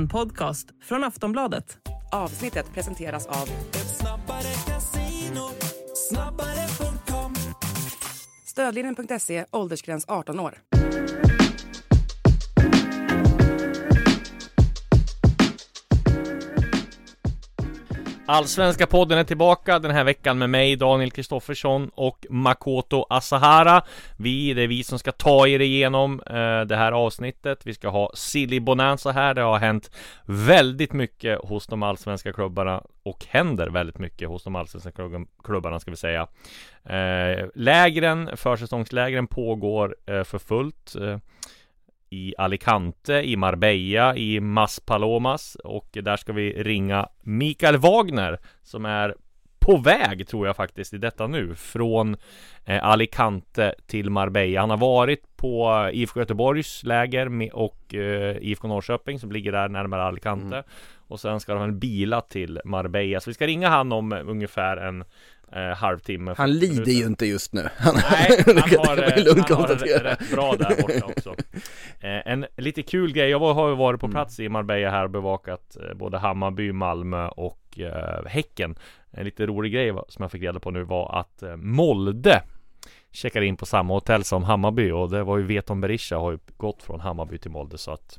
En podcast från Aftonbladet. Avsnittet presenteras av Stödlinjen.se, åldersgräns 18 år. Allsvenska podden är tillbaka den här veckan med mig, Daniel Kristoffersson och Makoto Asahara. Vi, det är vi som ska ta er igenom eh, det här avsnittet. Vi ska ha Silly Bonanza här. Det har hänt väldigt mycket hos de allsvenska klubbarna och händer väldigt mycket hos de allsvenska klubbarna ska vi säga. Eh, lägren, försäsongslägren pågår eh, för fullt. Eh, i Alicante, i Marbella, i Maspalomas och där ska vi ringa Mikael Wagner som är på väg tror jag faktiskt i detta nu från eh, Alicante till Marbella. Han har varit på eh, IFK Göteborgs läger och eh, IFK Norrköping som ligger där närmare Alicante mm och sen ska de bila till Marbella. Så vi ska ringa han om ungefär en eh, halvtimme. Han lider ju inte just nu. Han, Nej, han har, eh, han har rätt, rätt bra där borta också. Eh, en lite kul grej, jag har ju varit på mm. plats mm. i Marbella här och bevakat eh, både Hammarby, Malmö och eh, Häcken. En lite rolig grej som jag fick reda på nu var att eh, Molde checkar in på samma hotell som Hammarby och det var ju Veton Berisha har ju gått från Hammarby till Molde så att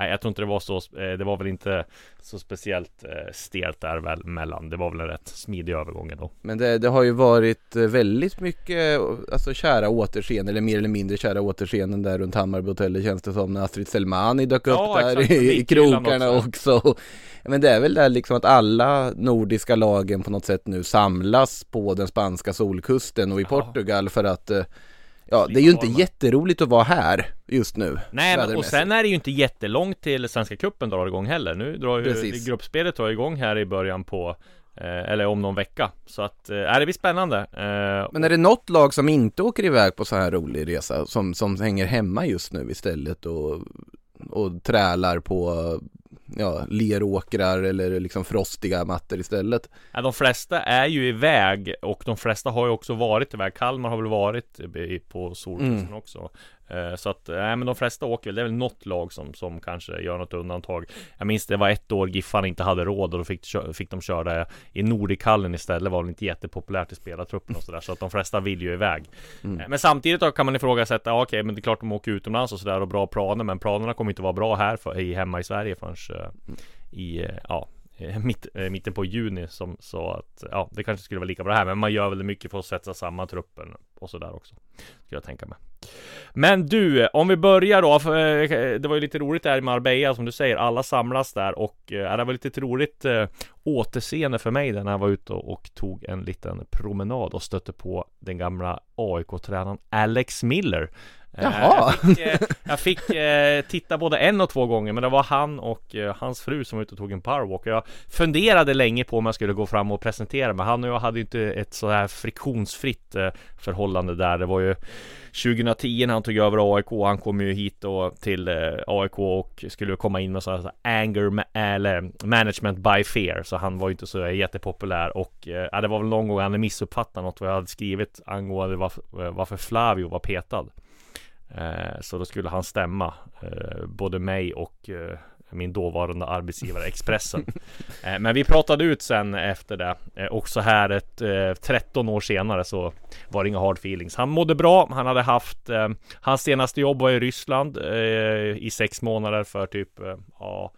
Nej jag tror inte det var så eh, Det var väl inte Så speciellt eh, stelt där väl mellan Det var väl en rätt smidig övergång då Men det, det har ju varit eh, väldigt mycket Alltså kära återseenden eller mer eller mindre kära återseenden där runt Hammarbyhotellet känns det som när Astrid Selmani dök ja, upp där i, i krokarna också. också. Men det är väl det liksom att alla nordiska lagen på något sätt nu samlas på den spanska solkusten och i ja. Portugal för att Ja, det är ju inte jätteroligt att vara här just nu Nej, men, och sen är det ju inte jättelångt till Svenska Cupen drar igång heller. Nu drar ju Precis. gruppspelet drar igång här i början på eh, Eller om någon vecka. Så att, eh, det blir spännande eh, Men är det något lag som inte åker iväg på så här rolig resa Som, som hänger hemma just nu istället och, och trälar på ja, leråkrar eller liksom frostiga mattor istället. Ja, de flesta är ju iväg och de flesta har ju också varit iväg. Kalmar har väl varit på Solkusten mm. också. Eh, så att, nej men de flesta åker väl, det är väl något lag som, som kanske gör något undantag Jag minns det var ett år Giffan inte hade råd och då fick, fick de köra i Nordichallen istället var väl inte jättepopulärt i spelartruppen och sådär Så att de flesta vill ju iväg mm. Eh, men samtidigt då kan man ifrågasätta, ja, okej men det är klart de åker utomlands och sådär och bra planer Men planerna kommer inte vara bra här för, hemma i Sverige förrän mm. i, ja Eh, mitt, eh, mitten på juni som sa att ja, det kanske skulle vara lika bra här men man gör väldigt mycket för att sätta samman truppen och sådär också. Skulle jag tänka mig. Men du, om vi börjar då. Eh, det var ju lite roligt där i Marbella som du säger. Alla samlas där och eh, det var lite roligt eh, återseende för mig när jag var ute och, och, tog en liten promenad och stötte på den gamla AIK-tränaren Alex Miller. Jaha. Jag fick, jag fick titta både en och två gånger men det var han och hans fru som var ute och tog en powerwalk. Jag funderade länge på om jag skulle gå fram och presentera mig. Han och jag hade inte ett så här friktionsfritt förhållande där. Det var ju 2010 när han tog över AIK, han kom ju hit då till eh, AIK och skulle komma in med sådana anger eller management by fear så han var ju inte så jättepopulär och eh, ja, det var väl någon gång han hade missuppfattat något vad jag hade skrivit angående varför, eh, varför Flavio var petad. Så då skulle han stämma både mig och min dåvarande arbetsgivare Expressen. Eh, men vi pratade ut sen efter det. Eh, och så här ett 13 år senare så var det inga hard feelings. Han mådde bra. Han hade haft hans senaste jobb var i Ryssland i sex månader för typ ja,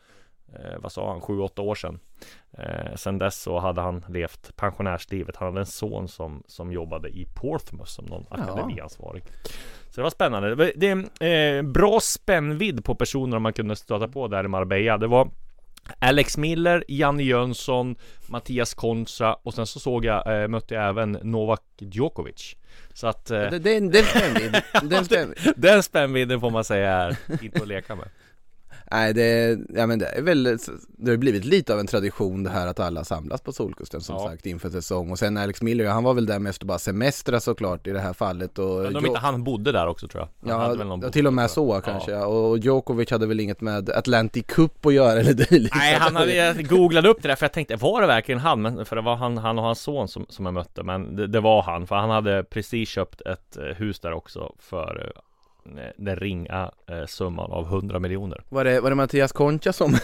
vad sa han, 7-8 år sedan. Eh, sen dess så hade han levt pensionärslivet. Han hade en son som, som jobbade i Portsmouth som någon akademiansvarig. Så det var spännande. Det är eh, bra spännvidd på personer man kunde stöta på där i Marbella. Det var Alex Miller, Janne Jönsson, Mattias Konsa och sen så såg jag, eh, mötte jag även Novak Djokovic. Så att... Eh... Det, det, det är en spännvidd. Den, spännvidd. den spännvidden får man säga är inte att leka med. Nej det, ja men det är väl, det har blivit lite av en tradition det här att alla samlas på Solkusten som ja. sagt inför säsong och sen Alex Miller, han var väl där mest och bara semestra såklart i det här fallet och Men de inte, han bodde där också tror jag han Ja, till och med så kanske ja. och Djokovic hade väl inget med Atlantic Cup att göra eller dylikt Nej han hade, jag googlade upp det där för jag tänkte, var det verkligen han? Men, för det var han, han och hans son som, som jag mötte men det, det var han för han hade precis köpt ett eh, hus där också för den ringa eh, summan av 100 miljoner. Var det, var det Mattias Concha som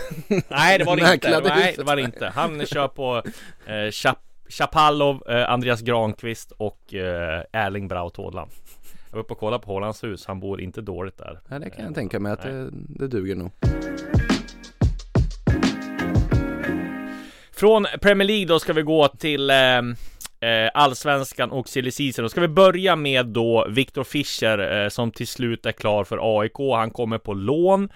Nej det var det inte, nej det var det inte. Han kör på eh, Chap Chapalov, eh, Andreas Granqvist och eh, Erling Braut Haaland. Jag var uppe och kollade på Haalands hus, han bor inte dåligt där. Ja det kan jag Eh, tänka mig att nej. det, det duger nog Från Premier League då ska vi gå till eh, Allsvenskan och silly season. Då ska vi börja med då Viktor Fischer eh, som till slut är klar för AIK. Han kommer på lån.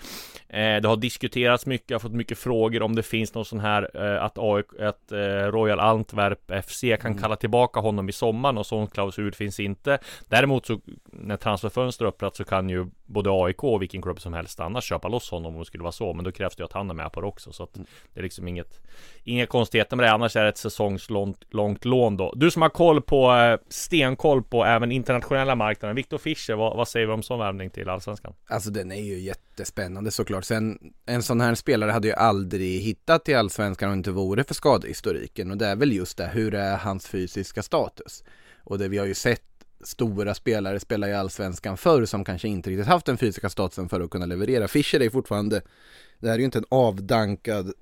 Eh, det har diskuterats mycket, jag har fått mycket frågor om det finns någon sån här eh, att, AIK, att eh, Royal Antwerp FC kan kalla tillbaka honom i sommar. Någon sån klausul finns inte. Däremot så när transferfönster öppnat så kan ju både AIK och vilken klubb som helst annars köpa loss honom om det skulle vara så. Men då krävs det ju att han är med på det också. Så att det är liksom inget Inga konstigheter med det, annars är det ett säsongslångt långt lån då. Du som har koll på, stenkoll på även internationella marknaden. Viktor Fischer, vad, vad säger vi om sån värvning till Allsvenskan? Alltså den är ju jättespännande såklart. Sen en sån här spelare hade ju aldrig hittat till Allsvenskan om det inte vore för skadehistoriken. Och det är väl just det, hur är hans fysiska status? Och det vi har ju sett stora spelare spela i Allsvenskan förr som kanske inte riktigt haft den fysiska statusen för att kunna leverera. Fischer är fortfarande, det här är ju inte en avdankad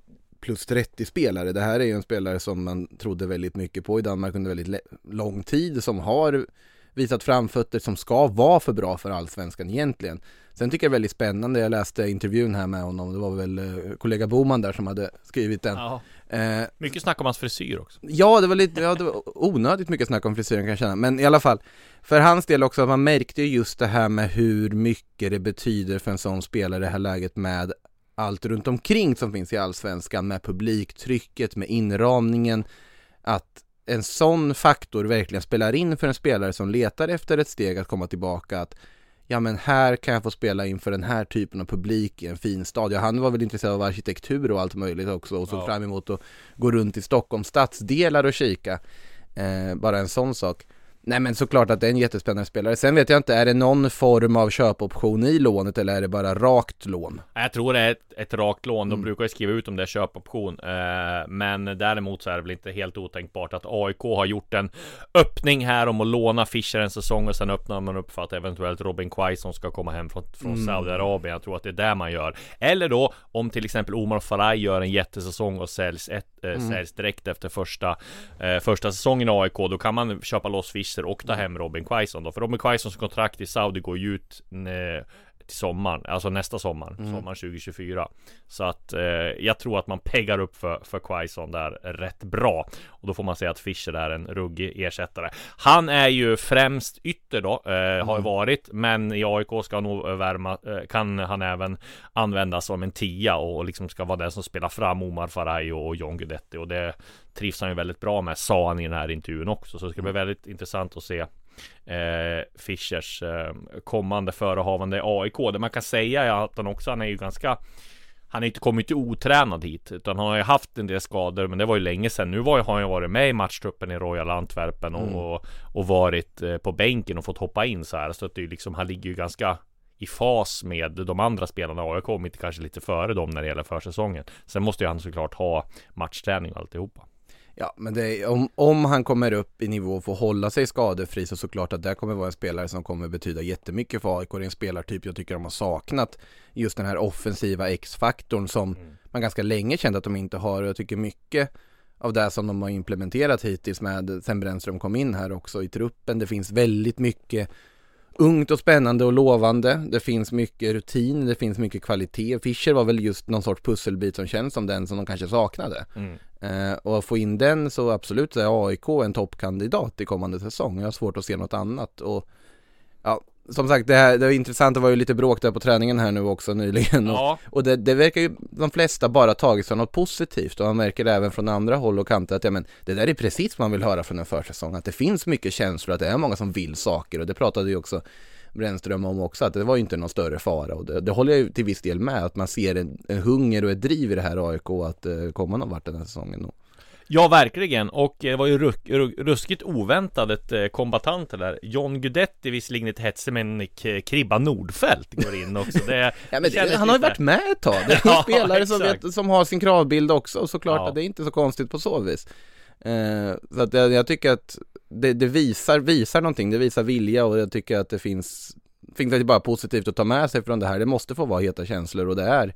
plus 30 spelare. Det här är ju en spelare som man trodde väldigt mycket på i Danmark under väldigt lång tid, som har visat framfötter som ska vara för bra för allsvenskan egentligen. Sen tycker jag det är väldigt spännande, jag läste intervjun här med honom, det var väl eh, kollega Boman där som hade skrivit den. Ja. Eh, Mycket snack om hans frisyr också. Ja, det var lite, ja, det var onödigt mycket snack om frisyren kan jag känna, men i alla fall för hans del också, att man märkte ju just det här med hur mycket det betyder för en sån spelare i det här läget med allt runt omkring som finns i allsvenskan med publiktrycket, med inramningen, att en sån faktor verkligen spelar in för en spelare som letar efter ett steg att komma tillbaka, att ja men här kan jag få spela inför den här typen av publik i en fin stad. Ja, han var väl intresserad av arkitektur och allt möjligt också och såg Ja. fram emot att gå runt i Stockholms stadsdelar och kika. Eh, bara en sån sak. Nej men såklart att det är en jättespännande spelare. Sen vet jag inte, är det någon form av köpoption i lånet eller är det bara rakt lån? Jag tror det är ett, ett rakt lån. De Mm. brukar ju skriva ut om det är köpoption. Eh, men däremot så är det väl inte helt otänkbart att AIK har gjort en öppning här om att låna Fischer en säsong och sen öppnar man upp för att eventuellt Robin Quaison ska komma hem från, från Mm. Saudiarabien. Jag tror att det är där man gör. Eller då om till exempel Omar Faraj gör en jättesäsong och säljs, ett, eh, säljs direkt efter första, eh, första säsongen i AIK. Då kan man köpa loss Fischer och ta hem Robin Quaison då. För Robin Quaisons kontrakt i Saudi går ju ut eh, till sommaren, alltså nästa sommar, sommaren 2024. Så att eh, jag tror att man peggar upp för, för Quaison där rätt bra. Och då får man säga att Fischer är en ruggig ersättare. Han är ju främst ytter då, eh, har ju varit, men i AIK ska han nog värma, eh, kan han även användas som en tia och liksom ska vara den som spelar fram Omar Faraj och John Guidetti och det trivs han ju väldigt bra med, sa han i den här intervjun också. Så det ska bli väldigt intressant att se eh, Fischers eh, kommande förehavande i AIK. Det man kan säga är att han också, han är ju ganska han har inte kommit otränad hit utan han har ju haft en del skador men det var ju länge sedan. Nu var har han ju varit med i matchtruppen i Royal Antwerpen och, Mm. och, och varit eh, på bänken och fått hoppa in så här. Så att det är liksom, han ligger ju ganska i fas med de andra spelarna och AIK, om inte kanske lite före dem när det gäller försäsongen. Sen måste ju han såklart ha matchträning och alltihopa. Ja, men det är, om, om han kommer upp i nivå och får hålla sig skadefri så såklart att det kommer vara en spelare som kommer betyda jättemycket för AIK. Det är en spelartyp jag tycker de har saknat. Just den här offensiva X-faktorn som man ganska länge kände att de inte har. Och jag tycker mycket av det som de har implementerat hittills med sen Brännström kom in här också i truppen. Det finns väldigt mycket ungt och spännande och lovande. Det finns mycket rutin, det finns mycket kvalitet. Fischer var väl just någon sorts pusselbit som känns som den som de kanske saknade. Mm. Eh, och att få in den så absolut är AIK en toppkandidat i kommande säsong. Jag har svårt att se något annat. Och ja, som sagt, det, här, det var intressant, det var ju lite bråk där på träningen här nu också nyligen. Och, Ja, och det, det verkar ju de flesta bara tagit som något positivt och man märker det även från andra håll och kanter att ja, men, det där är precis vad man vill höra från en försäsong. Att det finns mycket känslor, att det är många som vill saker och det pratade ju också Brännström om också, att det var ju inte någon större fara och det, det håller jag ju till viss del med, att man ser en, en hunger och ett driv i det här AIK att eh, komma någon vart den här säsongen nog. Ja, verkligen. Och det var ju rusk, ru- ruskigt oväntat ett eh, kombatanter där. John Guidetti visserligen lite hetsig, men K- Kribba Nordfeldt går in också. Det, Ja, men det han har ju varit med ett tag. Det är Ja, spelare som, vet, som har sin kravbild också och såklart Ja. att det är inte så konstigt på så vis. Eh, så att jag, jag tycker att det, det visar, visar någonting, det visar vilja och jag tycker att det finns finns det bara positivt att ta med sig från det här. Det måste få vara heta känslor och det är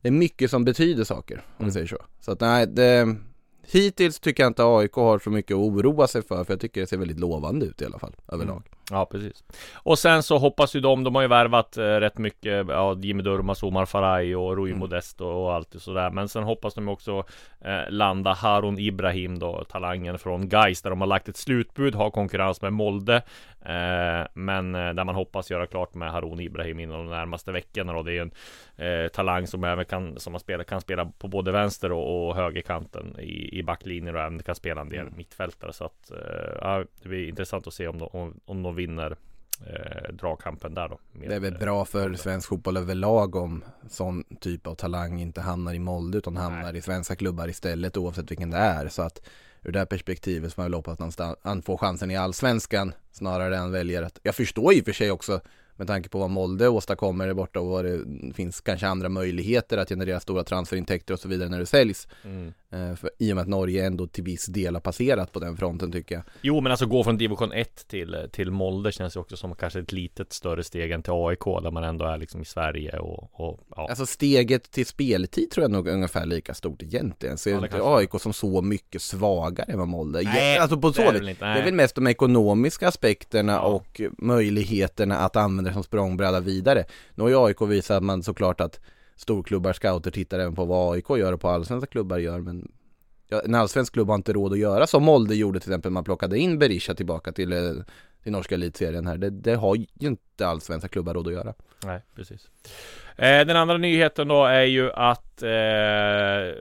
det är mycket som betyder saker, om mm. vi säger så. Så att nej, det, hittills tycker jag inte AIK har så mycket att oroa sig för, för jag tycker det ser väldigt lovande ut i alla fall, överlag. Mm. Ja, precis. Och sen så hoppas ju de, de har ju värvat eh, rätt mycket, ja, Jimmy Durmaz, Omar Faraj och Rui mm. Modest och, allt det sådär. Men sen hoppas de också eh, landa Harun Ibrahim då, talangen från Geis där de har lagt ett slutbud, har konkurrens med Molde. Eh, men eh, där man hoppas göra klart med Harun Ibrahim inom de närmaste veckorna och det är en eh, talang som även kan, som man spelar, kan spela på både vänster och, och högerkanten i, i backlinjen och även kan spela en del mm. mittfältare. Så att, ja, det blir intressant att se om de, om, om de vinner eh, dragkampen där då. det är väl bra för svensk fotboll överlag om sån typ av talang inte hamnar i Molde utan hamnar Nej. i svenska klubbar istället oavsett vilken det är. Så att ur det perspektivet så får man väl hoppas att han får chansen i allsvenskan snarare än väljer att, jag förstår i och för sig också med tanke på vad Molde åstadkommer där borta och vad det finns kanske andra möjligheter att generera stora transferintäkter och så vidare när det säljs. Mm. Eh, för, I och med att Norge ändå till viss del har passerat på den fronten tycker jag. Jo men alltså gå från division 1 till, till Molde känns ju också som kanske ett litet större steg än till AIK där man ändå är liksom i Sverige och, och ja. Alltså steget till speltid tror jag nog är ungefär lika stort egentligen. Ser ja, inte AIK som så mycket svagare än vad Molde Nej, alltså på så vis. Det är väl mest de ekonomiska aspekterna ja. och möjligheterna att använda använder som språngbräda vidare. Nu har ju AIK visat att man såklart att storklubbar, scouter tittar även på vad AIK gör och på allsvenska klubbar gör men ja, en allsvensk klubb har inte råd att göra som Molde gjorde till exempel man plockade in Berisha tillbaka till, eh, till norska elitserien här. Det, det har ju inte allsvenska klubbar råd att göra. Nej, precis. Eh, den andra nyheten då är ju att eh,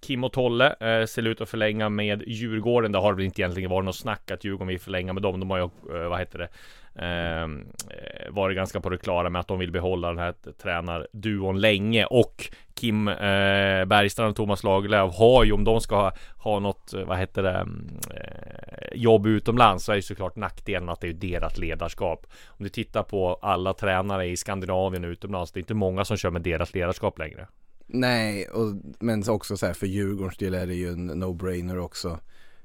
Kim och Tolle eh, ser ut att förlänga med Djurgården. Det har väl inte egentligen varit något snack att Djurgården vill förlänga med dem. De har ju, eh, vad heter det, Ehm, eh, varit ganska på det klara med att de vill behålla den här tränarduon länge och Kim eh, Bergstrand och Thomas Lagerlöf har ju om de ska ha, ha något, eh, vad heter det, mm, eh, jobb utomlands så är ju såklart nackdelen att det är deras ledarskap. Om du tittar på alla tränare i Skandinavien och utomlands, det är inte många som kör med deras ledarskap längre. Nej, och, men också så här för Djurgårdens del är det ju en no-brainer också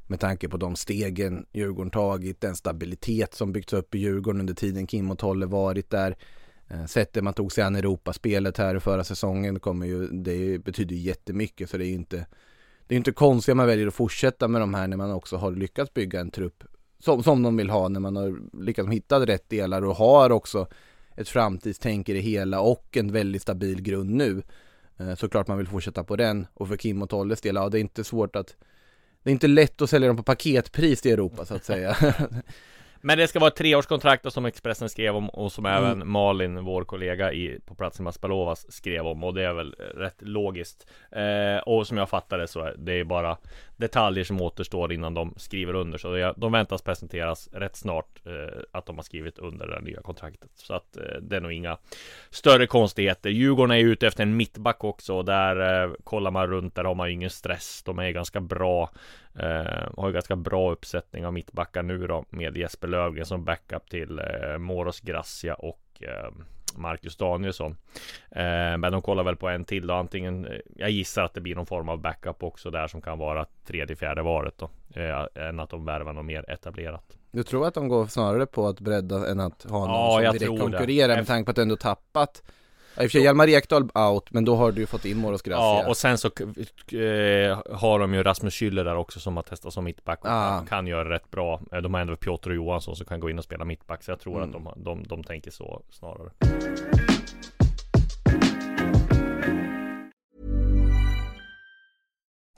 med tanke på de stegen Djurgården tagit, den stabilitet som byggts upp i Djurgården under tiden Kim och Tolle varit där. Eh, sättet man tog sig an Europaspelet här förra säsongen kommer ju, det betyder ju jättemycket så det är ju inte Det är inte konstigt att man väljer att fortsätta med de här när man också har lyckats bygga en trupp som, som de vill ha när man har liksom lyckats hitta rätt delar och har också ett framtidstänk i det hela och en väldigt stabil grund nu. Eh, såklart man vill fortsätta på den och för Kim och Tolles del, ja det är inte svårt att det är inte lätt att sälja dem på paketpris i Europa så att säga. Men det ska vara ett treårskontrakt som Expressen skrev om och som mm. även Malin, vår kollega i, på plats i Maspalovas skrev om och det är väl rätt logiskt. Eh, och som jag fattar det så är det bara detaljer som återstår innan de skriver under. Så det, de väntas presenteras rätt snart eh, att de har skrivit under det nya kontraktet. Så att eh, det är nog inga större konstigheter. Djurgården är ute efter en mittback också och där eh, kollar man runt. Där har man ju ingen stress. De är ganska bra. Eh, har ju ganska bra uppsättning av mittbackar nu då med Jesper Lövgren som backup till eh, Moros Gracia och eh, Marcus Danielsson. Eh, men de kollar väl på en till då, antingen eh, Jag gissar att det blir någon form av backup också där som kan vara tredje, fjärde varet då. Eh, än att de värvar något mer etablerat. Du tror att de går snarare på att bredda än att ha någon ja, som direkt konkurrerar med tanke på att du ändå tappat i och för sig Hjalmar Ekdal out, men då har du fått in Moros Gracia Ja, och sen så eh, har de ju Rasmus Schüller där också som har testat som mittback och ah. kan göra rätt bra eh, De har ändå Piotr Johansson som kan gå in och spela mittback Så jag tror mm. att de, de, de tänker så snarare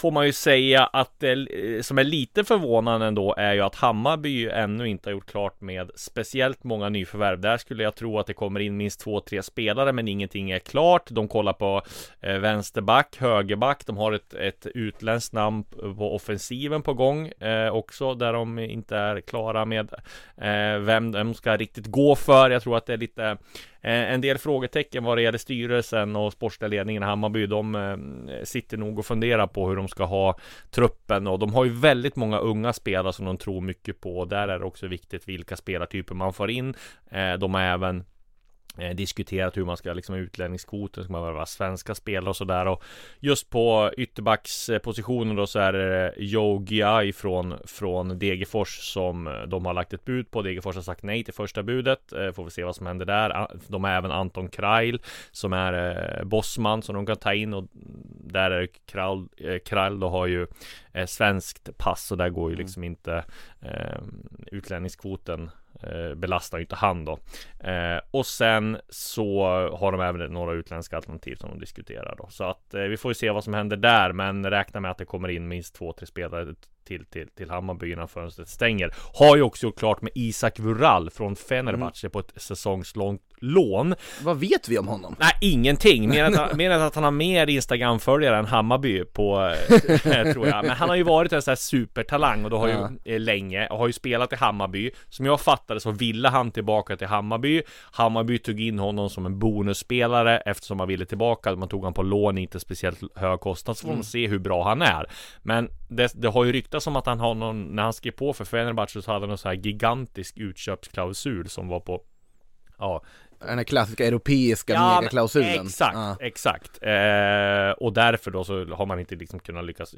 får man ju säga att det eh, som är lite förvånande ändå är ju att Hammarby ännu inte har gjort klart med speciellt många nyförvärv. Där skulle jag tro att det kommer in minst två, tre spelare, men ingenting är klart. De kollar på eh, vänsterback, högerback. De har ett, ett utländskt namn på offensiven på gång eh, också, där de inte är klara med eh, vem de ska riktigt gå för. Jag tror att det är lite Eh, Eh, en del frågetecken vad det gäller styrelsen och sportsledningen ledningen i Hammarby. De eh, sitter nog och funderar på hur de ska ha truppen och de har ju väldigt många unga spelare som de tror mycket på. Där är det också viktigt vilka spelartyper man får in. Eh, de har även Eh, diskuterat hur man ska liksom utlänningskvoten, ska man vara svenska spelare och sådär och just på ytterbackspositionen då så är det Joe Giai från, från Degerfors som eh, de har lagt ett bud på. Degerfors har sagt nej till första budet. Eh, får vi se vad som händer där. De har även Anton Krail som är bossman som de kan ta in och där är Krail, Krail då har ju svenskt pass och där går ju mm. liksom inte eh, utlänningskvoten eh, Eh, belastar ju inte han då. Eh, och sen så har de även några utländska alternativ som de diskuterar då. Så att eh, vi får ju se vad som händer där. Men räkna med att det kommer in minst två, tre spelare till, till, till Hammarby innan fönstret stänger. Har ju också gjort klart med Isak Vural från Fenerbahce mm. på ett säsongslångt lån. Vad vet vi om honom? Nej, ingenting. Mer än att, mer än att han har mer Instagram-följare än Hammarby på, eh, tror jag. Men han har ju varit en sån här supertalang och då har ja. ju eh, länge, och har ju spelat i Hammarby. Som jag fattade så ville han tillbaka till Hammarby. Hammarby tog in honom som en bonusspelare eftersom man ville tillbaka. Man tog honom på lån, inte speciellt hög kostnad. Så får man mm. se hur bra han är. Men det, det har ju ryktats om att han har någon, när han skrev på för Fenerbahce så hade han någon så här gigantisk utköpsklausul som var på Ja, den här klassiska europeiska ja, megaklausulen. Exakt, ja. exakt. Eh, och därför då så har man inte liksom kunnat lyckas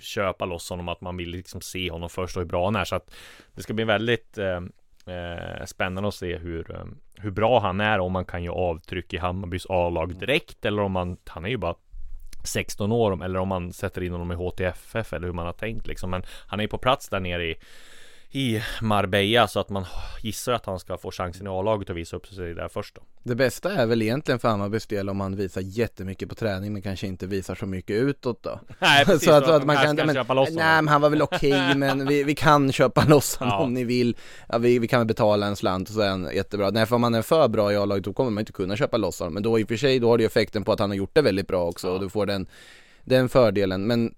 köpa loss honom att man vill liksom se honom först och hur bra han är. Så att det ska bli väldigt eh, eh, spännande att se hur, eh, hur bra han är om man kan ju avtryck i Hammarbys A-lag direkt eller om man, han är ju bara 16 år eller om man sätter in honom i HTFF eller hur man har tänkt liksom. Men han är ju på plats där nere i i Marbella så att man gissar att han ska få chansen i A-laget och visa upp sig där först då. Det bästa är väl egentligen för Hammarbys del om han visar jättemycket på träning men kanske inte visar så mycket utåt då. Nej precis, så att, så att man kan, men, köpa loss Nej men han var väl okej okay, men vi, vi kan köpa loss honom ja. om ni vill. Ja, vi, vi kan väl betala en slant och så är han jättebra. Nej för om han är för bra i A-laget då kommer man inte kunna köpa loss honom. Men då i och för sig då har det ju effekten på att han har gjort det väldigt bra också ja. och du får den den fördelen. Men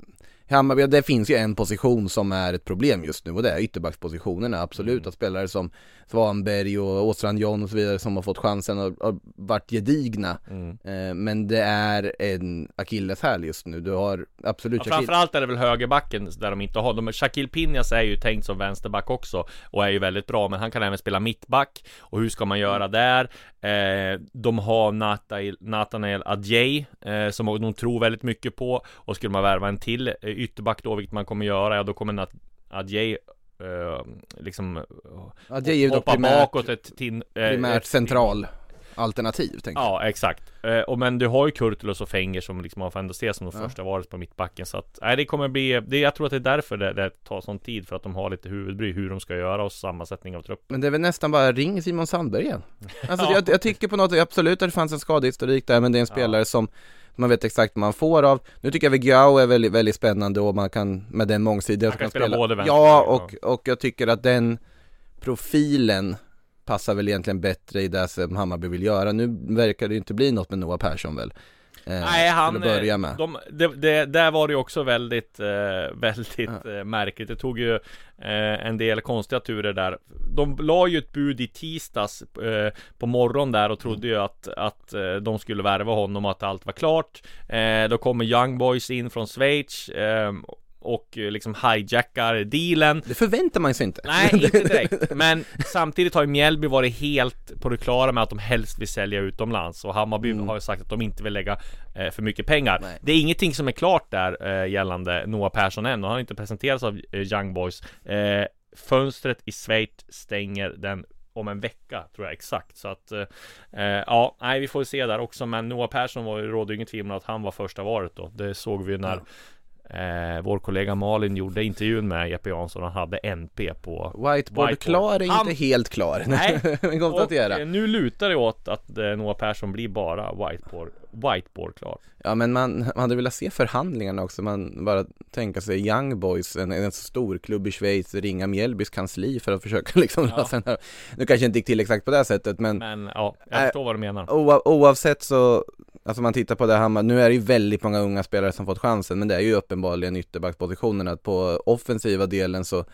Hammarby, det finns ju en position som är ett problem just nu och det är ytterbackspositionerna, absolut. Mm. Att spelare som Svanberg och Åstrand John och så vidare som har fått chansen har, har varit gedigna. Mm. Eh, men det är en akilleshäl just nu. Du har absolut ja, Framförallt är det väl högerbacken där de inte har. De, Shaquille Pinjas är ju tänkt som vänsterback också och är ju väldigt bra, men han kan även spela mittback. Och hur ska man göra där? Eh, de har Nathanael Adjei eh, som de tror väldigt mycket på och skulle man värva en till eh, ytterback då, vilket man kommer göra, ja då kommer Nat Adjei uh, liksom Adjei hoppa primärt, bakåt ett till, uh, primärt ett, central alternativ tänker Ja exakt uh, och men du har ju Kurtulus och Fenger som liksom får ändå se som de ja. första varit på mittbacken så att nej det kommer bli det, Jag tror att det är därför det, det tar sån tid för att de har lite huvudbry hur de ska göra och sammansättning av truppen Men det är väl nästan bara ring Simon Sandberg igen Alltså ja. jag, jag, tycker på något absolut att det fanns en skadehistorik där men det är en spelare ja. som man vet exakt vad man får av. Nu tycker jag Vigiao är väldigt, väldigt spännande och man kan med den mångsidiga Man kan spela, spela både vänster Ja, och, och jag tycker att den profilen passar väl egentligen bättre i det som Hammarby vill göra. Nu verkar det ju inte bli något med Noah Persson väl. Eh, Nej, han, till att börja med. De, det, det, där var det ju också väldigt, eh, väldigt ja. eh, märkligt. Det tog ju eh, en del konstiga turer där. De la ju ett bud i tisdags eh, på morgon där och trodde ju att, att eh, de skulle värva honom och att allt var klart. då kommer Young Boys in från Schweiz och eh, liksom hijackar dealen Det förväntar man sig inte Nej, inte direkt Men samtidigt har ju Mjällby varit helt på det klara med att de helst vill sälja utomlands Och Hammarby mm. har ju sagt att de inte vill lägga eh, för mycket pengar Nej. Det är ingenting som är klart där eh, gällande Noah Persson än och han har inte presenterats av eh, Young Boys eh, Fönstret i Schweiz stänger den om en vecka tror jag exakt. Så att eh, eh ja, nej vi får se där också. Men Noah Persson var ju rådde inget tvivel om att han var första varet då. Det såg vi när Eh, vår kollega Malin gjorde intervjun med Jeppe Jansson och hade NP på Whiteboard, klar är inte helt klar. Nej. Men konstatera. eh, nu lutar det åt att eh, Noah Persson blir bara whiteboard, whiteboard klar. Ja men man, man hade velat se förhandlingarna också, man bara tänka sig Young Boys, en, en stor klubb i Schweiz, ringa Mjällbys kansli för att försöka liksom Ja. lösa den här. Nu kanske inte gick till exakt på det här sättet men Men ja, jag Äh, förstår vad du menar. oav, oavsett så, alltså man tittar på det Hammar, nu är det ju väldigt många unga spelare som fått chansen men det är ju uppenbarligen ytterbackspositionerna, på offensiva delen så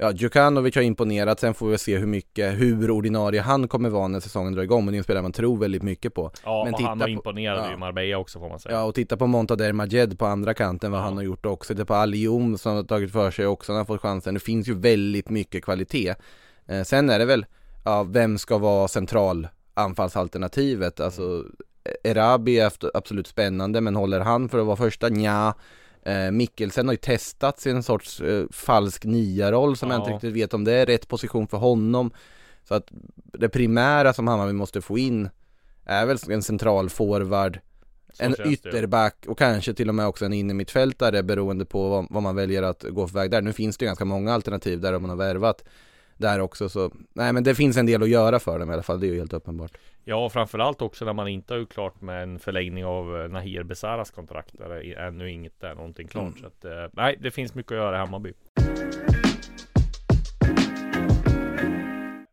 Ja, Djukanovic har imponerat, sen får vi se hur mycket, hur ordinarie han kommer vara när säsongen drar igång, men det är en spelare man tror väldigt mycket på. Ja, men och titta han var på- imponerad ja. i Marbella också får man säga. Ja, och titta på Montader Majed på andra kanten, vad Ja. han har gjort också. Det på Alium som har tagit för sig också, han har fått chansen. Det finns ju väldigt mycket kvalitet. Eh, sen är det väl, ja, vem ska vara central anfallsalternativet? Alltså, Erabi är absolut spännande, men håller han för att vara första? Nja. Eh, Mikkelsen har ju testats i en sorts eh, falsk nia-roll som jag inte Ja. riktigt vet om det är rätt position för honom. Så att det primära som Hammarby måste få in är väl en central forward Så en ytterback och kanske till och med också en innermittfältare beroende på vad, vad man väljer att gå för väg där. Nu finns det ju ganska många alternativ där om man har värvat där också så, nej men det finns en del att göra för dem i alla fall, det är ju helt uppenbart. Ja, framförallt också när man inte har gjort klart med en förlängning av eh, Nahir Besaras kontrakt. Där det är ännu inget är någonting klart. Mm. Så att, eh, nej, det finns mycket att göra i Hammarby.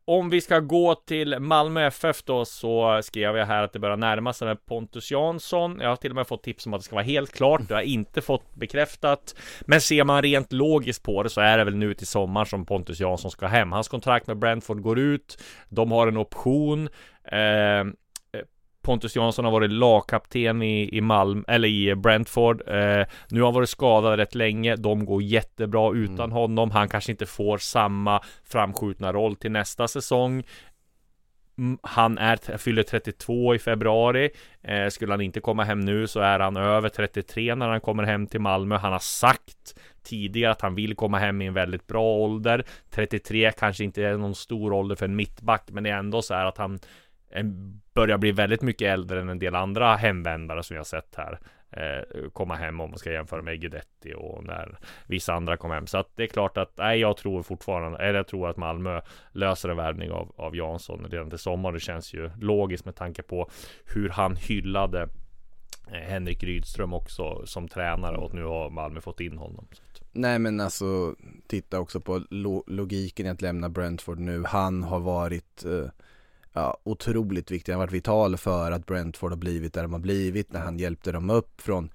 Om vi ska gå till Malmö FF då så skrev jag här att det börjar närma sig med Pontus Jansson. Jag har till och med fått tips om att det ska vara helt klart. Det har jag inte fått bekräftat. Men ser man rent logiskt på det så är det väl nu till sommar som Pontus Jansson ska hem. Hans kontrakt med Brentford går ut. De har en option. Eh, Pontus Jansson har varit lagkapten i, i Malm, eller i Brentford. Eh, nu har han varit skadad rätt länge. De går jättebra utan honom. Han kanske inte får samma framskjutna roll till nästa säsong. Mm, Han är, fyller 32 i februari. Eh, skulle han inte komma hem nu så är han över 33 när han kommer hem till Malmö. Han har sagt tidigare att han vill komma hem i en väldigt bra ålder. 33 kanske inte är någon stor ålder för en mittback, men det är ändå så här att han börjar bli väldigt mycket äldre än en del andra hemvändare som jag har sett här eh, komma hem om man ska jämföra med Guidetti och när vissa andra kom hem. Så att det är klart att nej, jag tror fortfarande, eller jag tror att Malmö löser en värvning av, av Jansson redan till sommar. Det känns ju logiskt med tanke på hur han hyllade eh, Henrik Rydström också som tränare och nu har Malmö fått in honom. Så att, Nej men alltså, titta också på lo- logiken i att lämna Brentford nu. Han har varit eh, ja, otroligt viktig, han har varit vital för att Brentford har blivit där de har blivit när han hjälpte dem upp från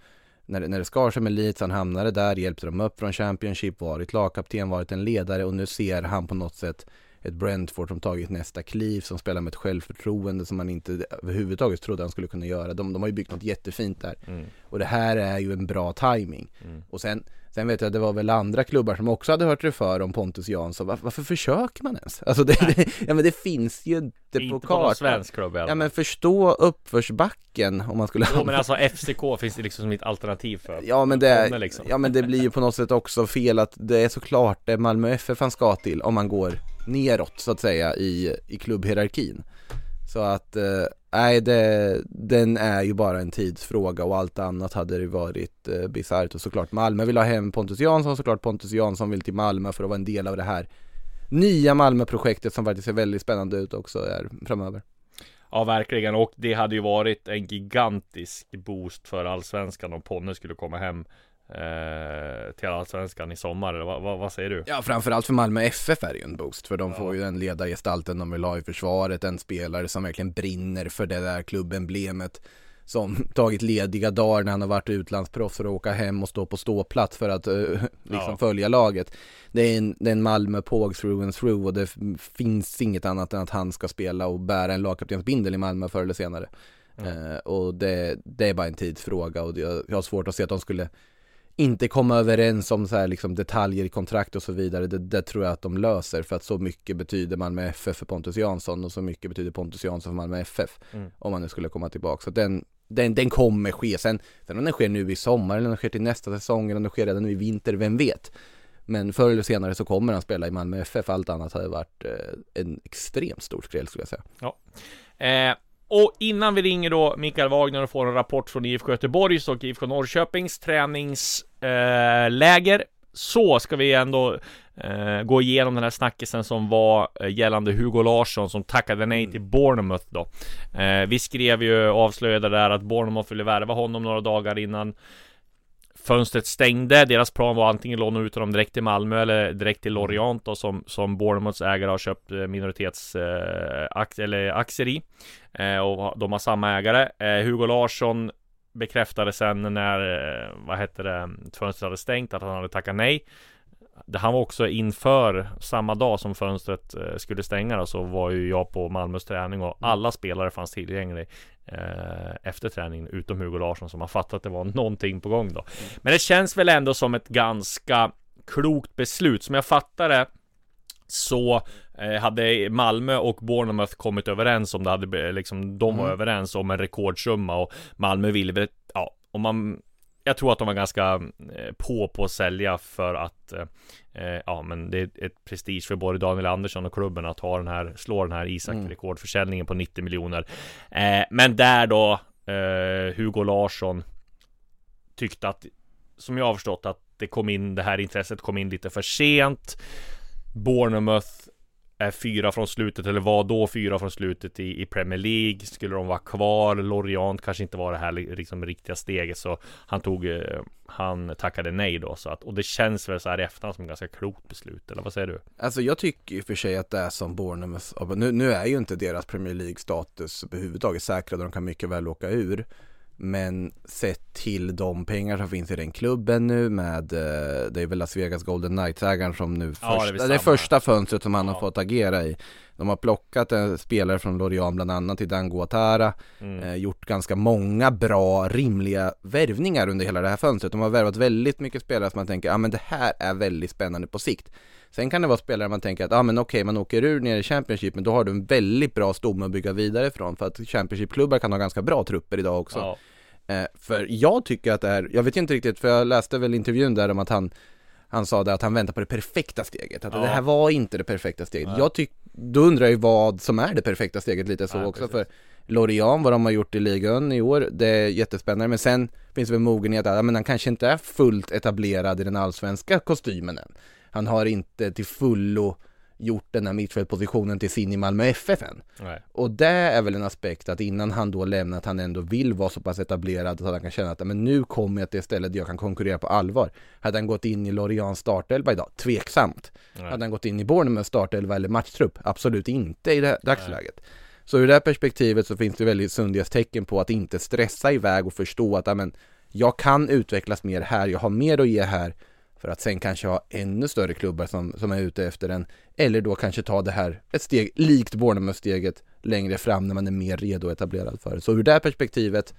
när, när det skar sig med Leeds, han hamnade där, hjälpte dem upp från Championship, varit lagkapten, varit en ledare och nu ser han på något sätt ett Brentford som tagit nästa kliv, som spelar med ett självförtroende som man inte överhuvudtaget trodde han skulle kunna göra. De, de har ju byggt något jättefint där. mm, Och det här är ju en bra timing. mm. Och sen, sen vet jag att det var väl andra klubbar som också hade hört det för om Pontus Jansson. Var, varför försöker man ens? Alltså det, det, ja men det finns ju inte, Inte på på någon kartan. svensk klubb Ja men förstå uppförsbacken om man skulle Jo, men alltså FCK finns det liksom som ett alternativ för. Ja men, det, liksom. ja men det blir ju på något sätt också fel att det är såklart det Malmö FF han ska till om man går neråt så att säga i, i klubbhierarkin. Så att, eh, nej det, den är ju bara en tidsfråga och allt annat hade det varit eh, bisarrt och såklart Malmö vill ha hem Pontus Jansson, såklart Pontus Jansson vill till Malmö för att vara en del av det här nya Malmöprojektet som faktiskt ser väldigt spännande ut också är framöver. Ja, verkligen. Och det hade ju varit en gigantisk boost för allsvenskan om Ponne skulle komma hem eh, till allsvenskan i sommar. Eller vad, vad, vad säger du? Ja, framförallt för Malmö FF är det ju en boost, för de får ju den ledargestalten de vill ha i försvaret, en spelare som verkligen brinner för det där klubbemblemet, som tagit lediga dagar när han har varit utlandsproffs för att åka hem och stå på ståplats för att eh, liksom Ja. följa laget. Det är en, det är en Malmö påg through and through och det finns inget annat än att han ska spela och bära en lagkaptensbindel i Malmö förr eller senare. Eh, och det, det är bara en tidsfråga och jag har svårt att se att de skulle inte komma överens om så här liksom detaljer i kontrakt och så vidare. Det, det tror jag att de löser för att så mycket betyder Malmö FF för Pontus Jansson och så mycket betyder Pontus Jansson för Malmö FF. Mm. Om man nu skulle komma tillbaka. Så den, den, den kommer ske. Sen, sen om den sker nu i sommar eller om den sker till nästa säsong eller om den sker redan nu i vinter, vem vet? Men förr eller senare så kommer han spela i Malmö FF. Allt annat hade varit eh, en extremt stor skräll skulle jag säga. Eh, och innan vi ringer då Mikael Wagner och får en rapport från IFK Göteborgs och IFK Norrköpings träningsläger så ska vi ändå eh, gå igenom den här snackisen som var eh, gällande Hugo Larsson som tackade nej till mm. Bournemouth då. Eh, vi skrev ju avslöjade där att Bournemouth ville värva honom några dagar innan fönstret stängde. Deras plan var antingen låna ut dem direkt till Malmö eller direkt till Lorient då, som, som Bournemouths ägare har köpt eh, minoritets eh, aktier, eller aktier i. Eh, och de har samma ägare. Eh, Hugo Larsson bekräftade sen när, eh, vad hette det, fönstret hade stängt att han hade tackat nej. Han var också inför samma dag som fönstret eh, skulle stänga då, så var ju jag på Malmös träning och alla spelare fanns tillgängliga eh, efter träningen utom Hugo Larsson som har fattat att det var någonting på gång då. Men det känns väl ändå som ett ganska klokt beslut som jag fattar det så eh, hade Malmö och Bournemouth kommit överens om det hade liksom de var mm. överens om en rekordsumma och Malmö ville väl ja om man jag tror att de var ganska eh, på på att sälja för att eh, ja men det är ett prestige för både Daniel Andersson och klubben att ha den här slå den här Isak mm. rekordförsäljningen på 90 miljoner. Eh, men där då eh, Hugo Larsson tyckte att som jag har förstått att det kom in det här intresset kom in lite för sent. Bournemouth är fyra från slutet eller var då fyra från slutet i, i Premier League. Skulle de vara kvar? Lorient kanske inte var det här liksom riktiga steget så han tog eh, Han tackade nej då så att och det känns väl så här i efterhand som ett ganska klokt beslut eller vad säger du? Alltså jag tycker i och för sig att det är som Bournemouth nu, nu är ju inte deras Premier League status överhuvudtaget säkrad och de kan mycket väl åka ur men sett till de pengar som finns i den klubben nu med, eh, det är väl Las Vegas Golden Knights-ägaren som nu, ja, första, det, är det första fönstret som han ja. har fått agera i. De har plockat en spelare från Lorient bland annat till Dango Atara, mm. eh, gjort ganska många bra, rimliga värvningar under hela det här fönstret. De har värvat väldigt mycket spelare som man tänker, ja ah, men det här är väldigt spännande på sikt. Sen kan det vara spelare man tänker att, ja ah, men okej, okay, man åker ur ner i Championship, men då har du en väldigt bra stomme att bygga vidare ifrån, för att Championship-klubbar kan ha ganska bra trupper idag också. Ja. Eh, för jag tycker att det är, jag vet inte riktigt, för jag läste väl intervjun där om att han han sa det att han väntar på det perfekta steget, att ja. det här var inte det perfekta steget. Nej. Jag tycker, då undrar jag ju vad som är det perfekta steget lite så Nej, också precis. för Lorient, vad de har gjort i ligan i år, det är jättespännande. Men sen finns det väl mogenhet att, men han kanske inte är fullt etablerad i den allsvenska kostymen än. Han har inte till fullo gjort den här mittfältpositionen till sin i Malmö FF än. Nej. Och det är väl en aspekt att innan han då lämnar att han ändå vill vara så pass etablerad så att han kan känna att men nu kommer jag till ett ställe där jag kan konkurrera på allvar. Hade han gått in i Lorians startelva idag? Tveksamt. Nej. Hade han gått in i Bournemouth startelva eller matchtrupp? Absolut inte i det dagsläget. Nej. Så ur det här perspektivet så finns det väldigt sundhetstecken på att inte stressa iväg och förstå att amen, jag kan utvecklas mer här, jag har mer att ge här för att sen kanske ha ännu större klubbar som, som är ute efter den. Eller då kanske ta det här ett steg likt Bournemouth-steget längre fram när man är mer redo och etablerad för det. Så ur det här perspektivet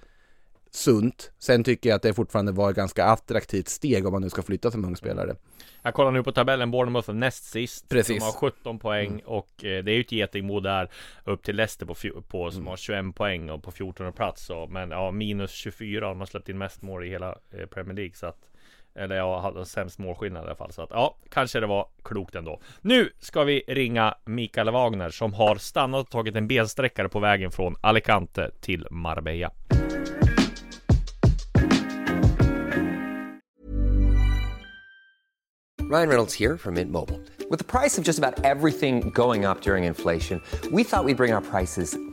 sunt. Sen tycker jag att det fortfarande var ett ganska attraktivt steg om man nu ska flytta som ung spelare. Jag kollar nu på tabellen, Bournemouth är näst sist. Precis. De har 17 poäng mm. och eh, det är ju ett getingmod där upp till Leicester på, på som mm. har 21 poäng och på 14 plats. Så, men ja, minus 24 har man släppt in mest mål i hela eh, Premier League. Så att eller jag hade sämst målskillnad i alla fall. Så att ja, kanske det var klokt ändå. Nu ska vi ringa Mikael Wagner som har stannat och tagit en bensträckare på vägen från Alicante till Marbella. Ryan Reynolds här från Mint Mobile. Med priset på nästan allt som går upp under inflationen, trodde vi att vi skulle bring våra priser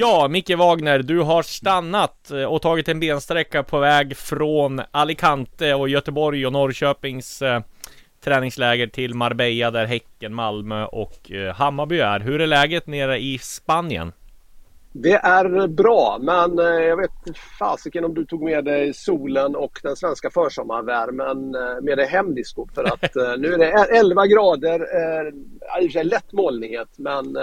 Ja, Micke Wagner, du har stannat eh, och tagit en bensträcka på väg från Alicante och Göteborg och Norrköpings eh, träningsläger till Marbella där Häcken, Malmö och eh, Hammarby är. Hur är läget nere i Spanien? Det är bra, men eh, jag vet fasiken om du tog med dig solen och den svenska försommarvärmen eh, med dig hem Disco. För att nu är det 11 grader, i och för sig lätt molnighet, men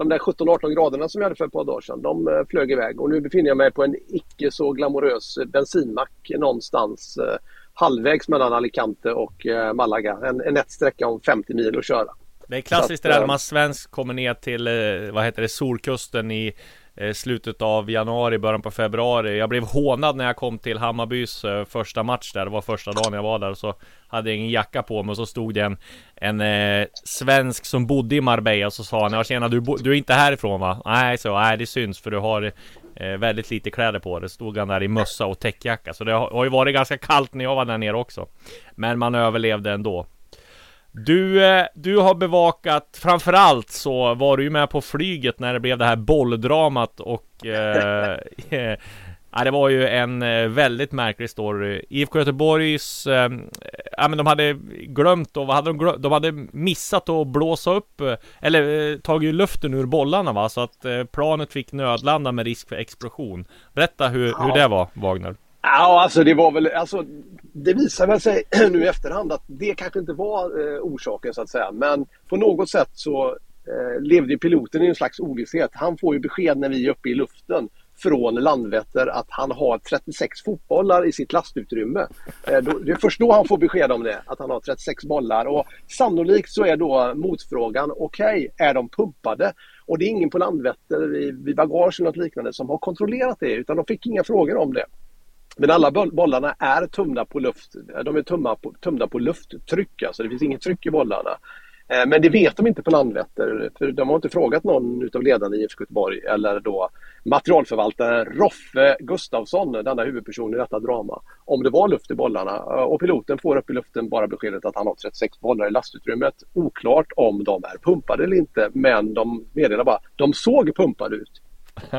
de där 17-18 graderna som jag hade för ett par dagar sedan, de eh, flög iväg. Och nu befinner jag mig på en icke så glamorös bensinmack någonstans eh, halvvägs mellan Alicante och eh, Malaga. En, en nätt sträcka om 50 mil att köra. Det är klassiskt det där man svensk kommer ner till, vad heter det, Solkusten i Eh, slutet av januari, början på februari. Jag blev hånad när jag kom till Hammarbys eh, första match där. Det var första dagen jag var där. Så hade jag ingen jacka på mig och så stod det en, en eh, svensk som bodde i Marbella och så sa han Ja tjena du, du är inte härifrån va? Nej så, nej det syns för du har eh, väldigt lite kläder på dig. Stod han där i mössa och täckjacka. Så det har, har ju varit ganska kallt när jag var där nere också. Men man överlevde ändå. Du, eh, du har bevakat, framförallt så var du ju med på flyget när det blev det här bolldramat och eh, Ja, det var ju en eh, väldigt märklig story. IFK Göteborgs, eh, ja men de hade glömt och vad hade de glömt? De hade missat att blåsa upp, eh, eller eh, tagit luften ur bollarna va, så att eh, planet fick nödlanda med risk för explosion. Berätta hur, ja. hur det var, Wagner. Ja, alltså det var väl, alltså det visar väl sig nu i efterhand att det kanske inte var eh, orsaken så att säga. Men på något sätt så eh, levde piloten i en slags ovisshet. Han får ju besked när vi är uppe i luften från Landvetter att han har 36 fotbollar i sitt lastutrymme. Eh, det är först då han får besked om det, att han har 36 bollar. Och sannolikt så är då motfrågan, okej, okay, är de pumpade? Och det är ingen på Landvetter vid bagage eller något liknande som har kontrollerat det, utan de fick inga frågor om det. Men alla bollarna är tömda på luft. De är tömda på, tömda på lufttryck, alltså det finns inget tryck i bollarna. Eh, men det vet de inte på Landvetter, för de har inte frågat någon utav ledarna i IFK Göteborg eller då materialförvaltaren Roffe Gustafsson, denna huvudperson i detta drama, om det var luft i bollarna. Eh, och piloten får upp i luften bara beskedet att han har 36 bollar i lastutrymmet. Oklart om de är pumpade eller inte, men de meddelar bara att de såg pumpade ut.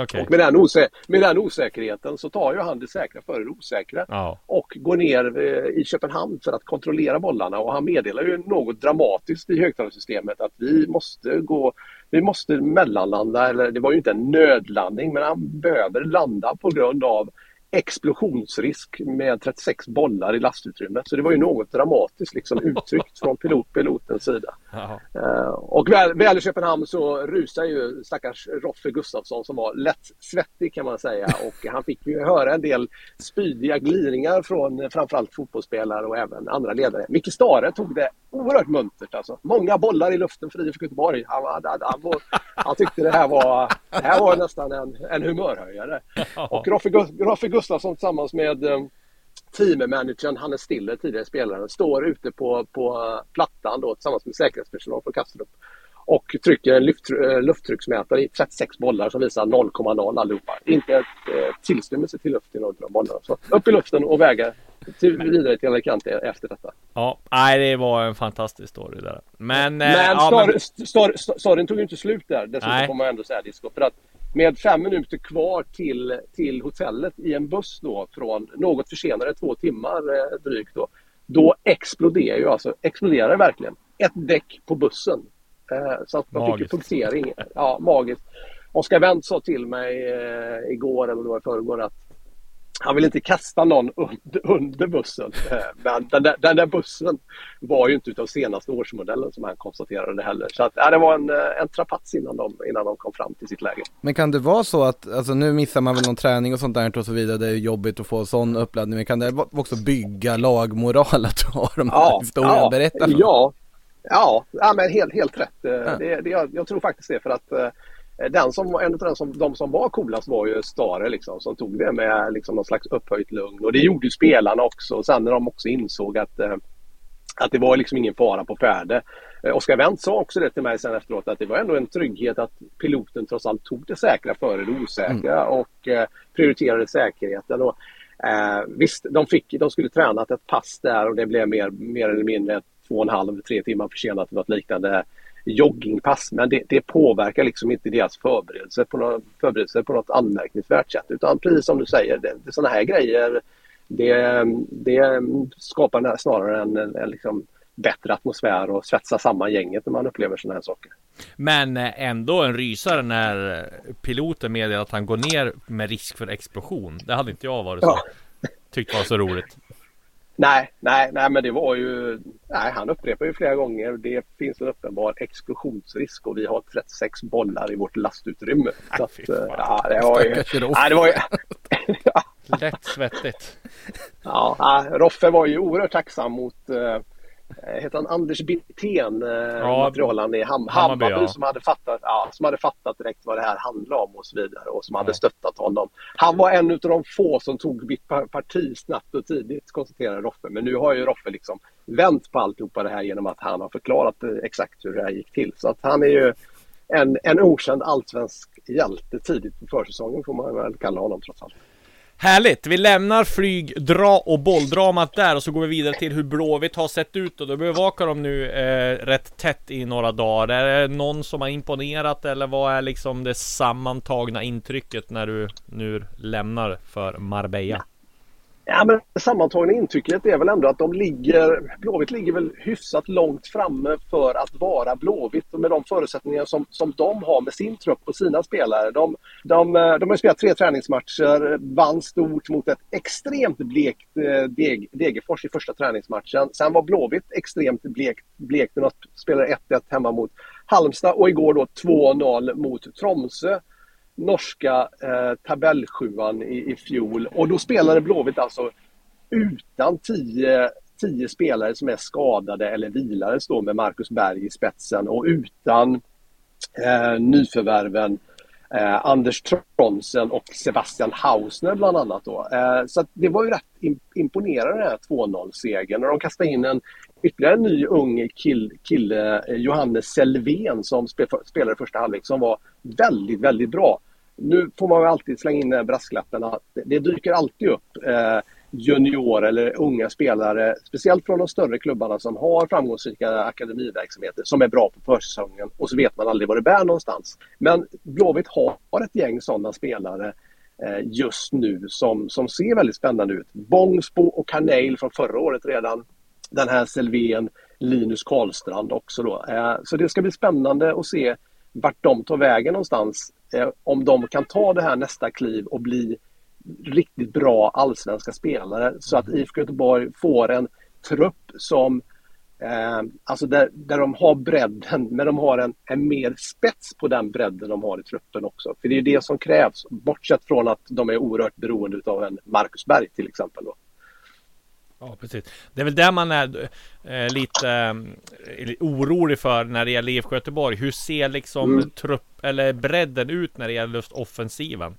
Okay. Och med den, osä med den osäkerheten så tar ju han det säkra före det osäkra. Ja. Och går ner eh, i Köpenhamn för att kontrollera bollarna och han meddelar ju något dramatiskt i högtalarsystemet att vi måste gå vi måste mellanlanda, eller det var ju inte en nödlandning men han behöver landa på grund av explosionsrisk med 36 bollar i lastutrymmet. Så det var ju något dramatiskt liksom uttryckt från pilot, pilotens sida. Uh, och väl, väl i Köpenhamn så rusar ju stackars Roffe Gustafsson som var lätt svettig kan man säga och han fick ju höra en del spydiga gliringar från framförallt fotbollsspelare och även andra ledare. Micke Stare tog det oerhört muntert alltså. Många bollar i luften för IFK Göteborg. Han, han, han, han, tyckte det här var, det här var nästan en, en humörhöjare. Och Roffe, Roffe Gustafsson tillsammans med eh, teammanagern Hannes Stiller, tidigare spelaren, står ute på, på plattan då, tillsammans med säkerhetspersonal från Kastrup och trycker en luft, eh, lufttrycksmätare i 36 bollar som visar 0,0 allihopa. Inte ett eh, tillstymmelse till luft i någon av de bollarna. Så upp i luften och väga till, vidare till Alicante efter detta. Ja, nej det var en fantastisk story där. Men... Men, eh, ja, men... storyn tog ju inte slut där dessutom får man ändå säga Disco. För att med fem minuter kvar till, till hotellet i en buss då från något försenade två timmar eh, drygt då. Då exploderar ju alltså, exploderar verkligen ett däck på bussen. Eh, så att man fick punktering. Ja, magiskt. Oskar Wendt sa till mig eh, igår, eller det var i förrgår, att han vill inte kasta någon under, under bussen. Eh, men den där, den där, bussen var ju inte utav senaste årsmodellen som han konstaterade heller. Så att, ja, det var en, eh, en trapats innan de, innan de kom fram till sitt läge. Men kan det vara så att, alltså nu missar man väl någon träning och sånt där och så vidare, det är jobbigt att få sån uppladdning. Men kan det också bygga lagmoral att ha de här ja, historierna? Ja, Berätta. Ja, ja, ja men helt, helt rätt. Eh, ja. Det, det, jag, jag, tror faktiskt det för att den som, en av den som, de som var coolast var ju Stare liksom, som tog det med liksom, någon slags upphöjt lugn. Och det gjorde ju spelarna också. Och sen när de också insåg att, eh, att det var liksom ingen fara på färde. Eh, Oskar Wendt sa också det till mig sen efteråt att det var ändå en trygghet att piloten trots allt tog det säkra före det osäkra mm. och eh, prioriterade säkerheten. Och, eh, visst, de, fick, de skulle tränat ett pass där och det blev mer, mer eller mindre två och en halv, tre timmar försenat något liknande joggingpass men det, det, påverkar liksom inte deras förberedelse på, något, förberedelse på något anmärkningsvärt sätt utan precis som du säger, det, det, sådana här grejer det, det skapar snarare en, en, en liksom bättre atmosfär och svetsa samman gänget när man upplever sådana här saker. Men eh, ändå en rysare när piloten meddelar att han går ner med risk för explosion. Det hade inte jag varit så. Ja. Tyckt var så roligt. Nej, nej, nej, men det var ju... Nej, han upprepar ju flera gånger. Det finns en uppenbar explosionsrisk och vi har 36 bollar i vårt lastutrymme. Så att, ja, det var ju... Ja, det var ju Lätt svettigt. Ja, Roffe var ju oerhört tacksam mot uh, heter han Anders Bittén, ja, materialaren i Ham Hammarby, Hammarby ja. som, hade fattat, ja, som hade fattat direkt vad det här handlade om och så vidare och som ja. hade stöttat honom. Han var en av de få som tog mitt parti snabbt och tidigt, konstaterade Roffe. Men nu har ju Roffe liksom vänt på alltihopa det här genom att han har förklarat exakt hur det här gick till. Så att han är ju en, en okänd allsvensk hjälte tidigt på försäsongen får man väl kalla honom trots allt. Härligt! Vi lämnar flyg, dra och bolldramat där och så går vi vidare till hur Blåvitt har sett ut och då bevakar de nu eh, rätt tätt i några dagar. Är det någon som har imponerat eller vad är liksom det sammantagna intrycket när du nu lämnar för Marbella? Ja, men sammantagna intrycket är väl ändå att de ligger, Blåvitt ligger väl hyfsat långt framme för att vara Blåvitt och med de förutsättningar som, som de har med sin trupp och sina spelare. De, de, eh, de har spelat tre träningsmatcher, vann stort mot ett extremt blekt eh, Deg, Degerfors i första träningsmatchen. Sen var Blåvitt extremt blekt, blekt när de spelade 1-1 hemma mot Halmstad och igår då 2-0 mot Tromsö norska eh, tabellsjuan i, i fjol. Och då spelade Blåvitt alltså utan tio, tio spelare som är skadade eller vilades då med Marcus Berg i spetsen och utan eh, nyförvärven eh, Anders Tronsen och Sebastian Hausner bland annat. Då. Eh, så det var ju rätt imponerande den här 2-0-segern. de kastade in en ytterligare en ny ung kill, kille, eh, Johannes Selvén som spelade första halvlek som var väldigt, väldigt bra. Nu får man alltid slänga in den brasklappen att det dyker alltid upp eh, junior eller unga spelare, speciellt från de större klubbarna som har framgångsrika akademiverksamheter som är bra på försäsongen och så vet man aldrig var det bär någonstans. Men Blåvitt har ett gäng sådana spelare eh, just nu som, som ser väldigt spännande ut. Bångsbo och Carneil från förra året redan. Den här Selvén, Linus Karlstrand också då. Eh, så det ska bli spännande att se vart de tar vägen någonstans. Eh, om de kan ta det här nästa kliv och bli riktigt bra allsvenska spelare så att IFK Göteborg får en trupp som eh, alltså där, där de har bredden men de har en, en mer spets på den bredden de har i truppen också. För det är det som krävs bortsett från att de är oerhört beroende av en Marcus Berg till exempel. Då. Ja, precis. Det är väl där man är eh, lite eh, orolig för när det gäller IFK Göteborg. Hur ser liksom mm. trupp eller bredden ut när det gäller just offensiven?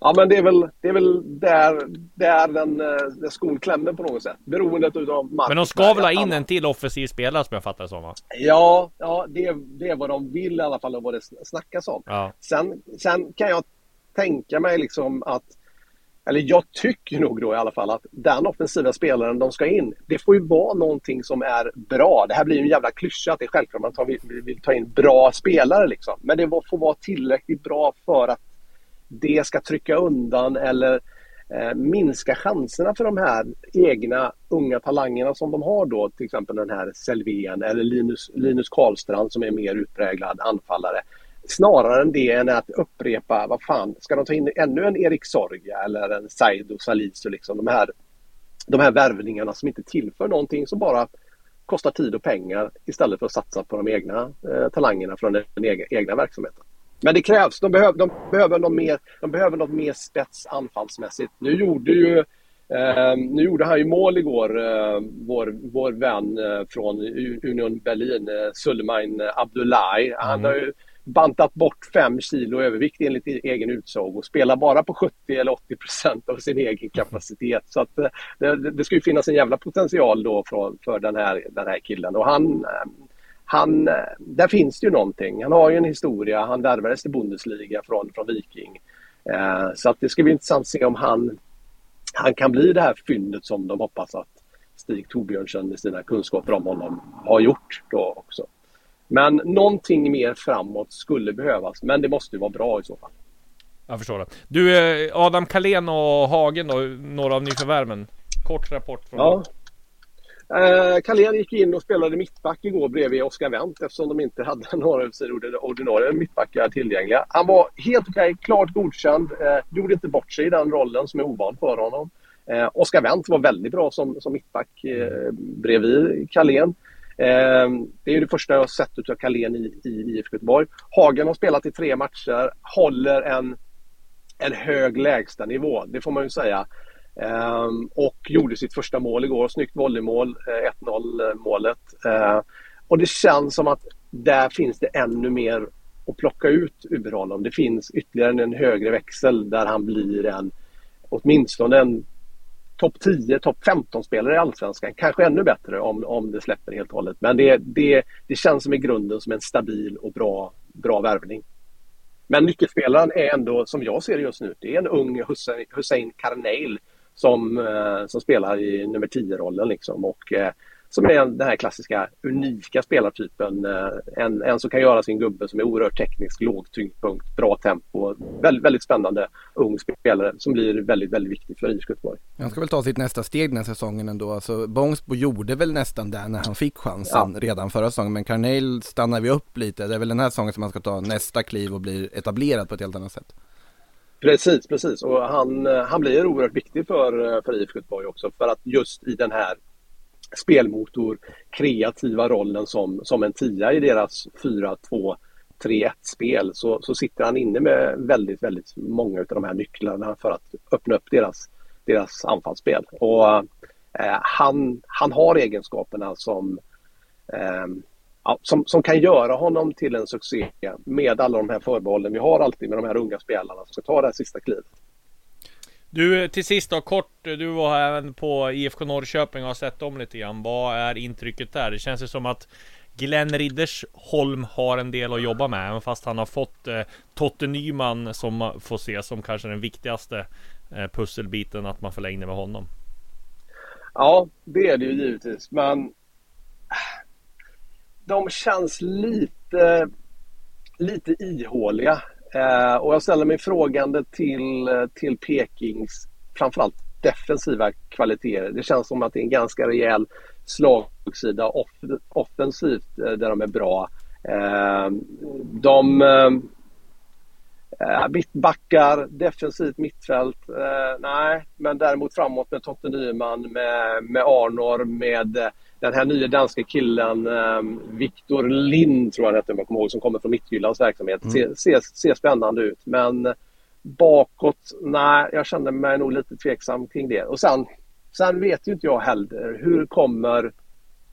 Ja, men det är väl, det är väl där, där den eh, där skon klämmer på något sätt. Beroendet utav mark. Men de ska väl ha in en till offensiv spelare som jag fattar det som va? Ja, ja det, det är vad de vill i alla fall och vad det snackas om. Ja. Sen, sen kan jag tänka mig liksom att eller jag tycker nog då i alla fall att den offensiva spelaren de ska in, det får ju vara någonting som är bra. Det här blir ju en jävla klyscha att det är självklart man tar, vill, vill ta in bra spelare liksom. Men det får vara tillräckligt bra för att det ska trycka undan eller eh, minska chanserna för de här egna unga talangerna som de har då, till exempel den här Selvén eller Linus, Linus Karlstrand som är mer utpräglad anfallare snarare än det än att upprepa, vad fan, ska de ta in ännu en Erik Sorga eller en Saido Salisu liksom de här, de här värvningarna som inte tillför någonting som bara kostar tid och pengar istället för att satsa på de egna eh, talangerna från den egna, egna verksamheten. Men det krävs, de, behöv, de, behöver något mer, de behöver något mer spets anfallsmässigt. Nu gjorde ju eh, nu gjorde han ju mål igår, eh, vår, vår vän eh, från Union Berlin, eh, Sulmain Abdullahi. Han mm. har ju bantat bort 5 kilo övervikt enligt e- egen utsåg och spelar bara på 70 eller 80 procent av sin egen kapacitet. Så att eh, det, det ska ju finnas en jävla potential då för, för den, här, den här killen. Och han, eh, han, eh, där finns det ju någonting. Han har ju en historia. Han värvades till Bundesliga från, från Viking. så att det ska bli intressant att se om han, han kan bli det här fyndet som de hoppas att Stig Torbjörnsen med sina kunskaper om honom har gjort då också. Men någonting mer framåt skulle behövas. Men det måste ju vara bra i så fall. Jag förstår det. Du, eh, Adam Kalén och Hagen då, några av nyförvärven. Kort rapport från Ja. Eh, Kalén gick in och spelade mittback igår bredvid Oskar Wendt eftersom de inte hade några ordinarie mittbackar tillgängliga. Han var helt okej, klart godkänd. Eh, gjorde inte bort sig i den rollen som är ovan för honom. Eh, Oskar Wendt var väldigt bra som, som mittback eh, bredvid Carlén. Ehm, det är det första jag har sett av Carlén i, i IFK Göteborg. Hagen har spelat i tre matcher, håller en, en hög lägstanivå, det får man ju säga. Ehm, och gjorde sitt första mål igår, snyggt volleymål, eh, 1-0 målet. Ehm, och det känns som att där finns det ännu mer att plocka ut ur honom. Det finns ytterligare en högre växel där han blir en åtminstone en topp 10, topp 15 spelare i Allsvenskan. Kanske ännu bättre om, om det släpper helt och hållet. Men det, det, det känns som i grunden som en stabil och bra, bra värvning. Men nyckelspelaren är ändå, som jag ser det just nu, det är en ung Hussein, Hussein Karneil som, eh, som spelar i nummer 10-rollen. Liksom. Och, eh, som är den här klassiska unika spelartypen. Eh, en, en som kan göra sin gubbe som är oerhört teknisk, låg tyngdpunkt, bra tempo. Väldigt, väldigt spännande ung spelare som blir väldigt, väldigt viktig för IFK Göteborg. Han ska väl ta sitt nästa steg den här säsongen ändå. Alltså, Bångsbo gjorde väl nästan det när han fick chansen ja. redan förra säsongen. Men Carneil stannar vi upp lite. Det är väl den här säsongen som han ska ta nästa kliv och bli etablerad på ett helt annat sätt. Precis, precis. Och han, han blir oerhört viktig för, för IFK Göteborg också. För att just i den här spelmotor, kreativa rollen som, som en tia i deras 4-2-3-1 spel så, så sitter han inne med väldigt, väldigt många av de här nycklarna för att öppna upp deras, deras anfallsspel. Och eh, han, han har egenskaperna som, eh, som, som kan göra honom till en succé med alla de här förbehållen vi har alltid med de här unga spelarna som ska ta det här sista klivet. Du, eh, till sist då kort. Eh, du var även på IFK Norrköping och har sett dem lite grann. Vad är intrycket där? Det känns ju som att Glenn Riddersholm har en del att jobba med, även fast han har fått eh, Totte Nyman som får se som kanske den viktigaste eh, pusselbiten att man förlängde med honom. Ja, det är det ju givetvis, men de känns lite, lite ihåliga. Eh, och jag ställer mig frågande till, eh, till Pekings framförallt defensiva kvaliteter. Det känns som att det är en ganska rejäl slagsida off, offensivt eh, där de är bra. Eh, de eh, eh mittbackar, defensivt mittfält, eh, nej. Men däremot framåt med Totte Nyman, med, med Arnor, med den här nya danska killen eh, Viktor Lind tror jag han hette om jag kommer ihåg som kommer från Mittjyllands verksamhet. Mm. Ser, ser, ser spännande ut men bakåt, nej jag känner mig nog lite tveksam kring det. Och sen, sen vet ju inte jag heller hur kommer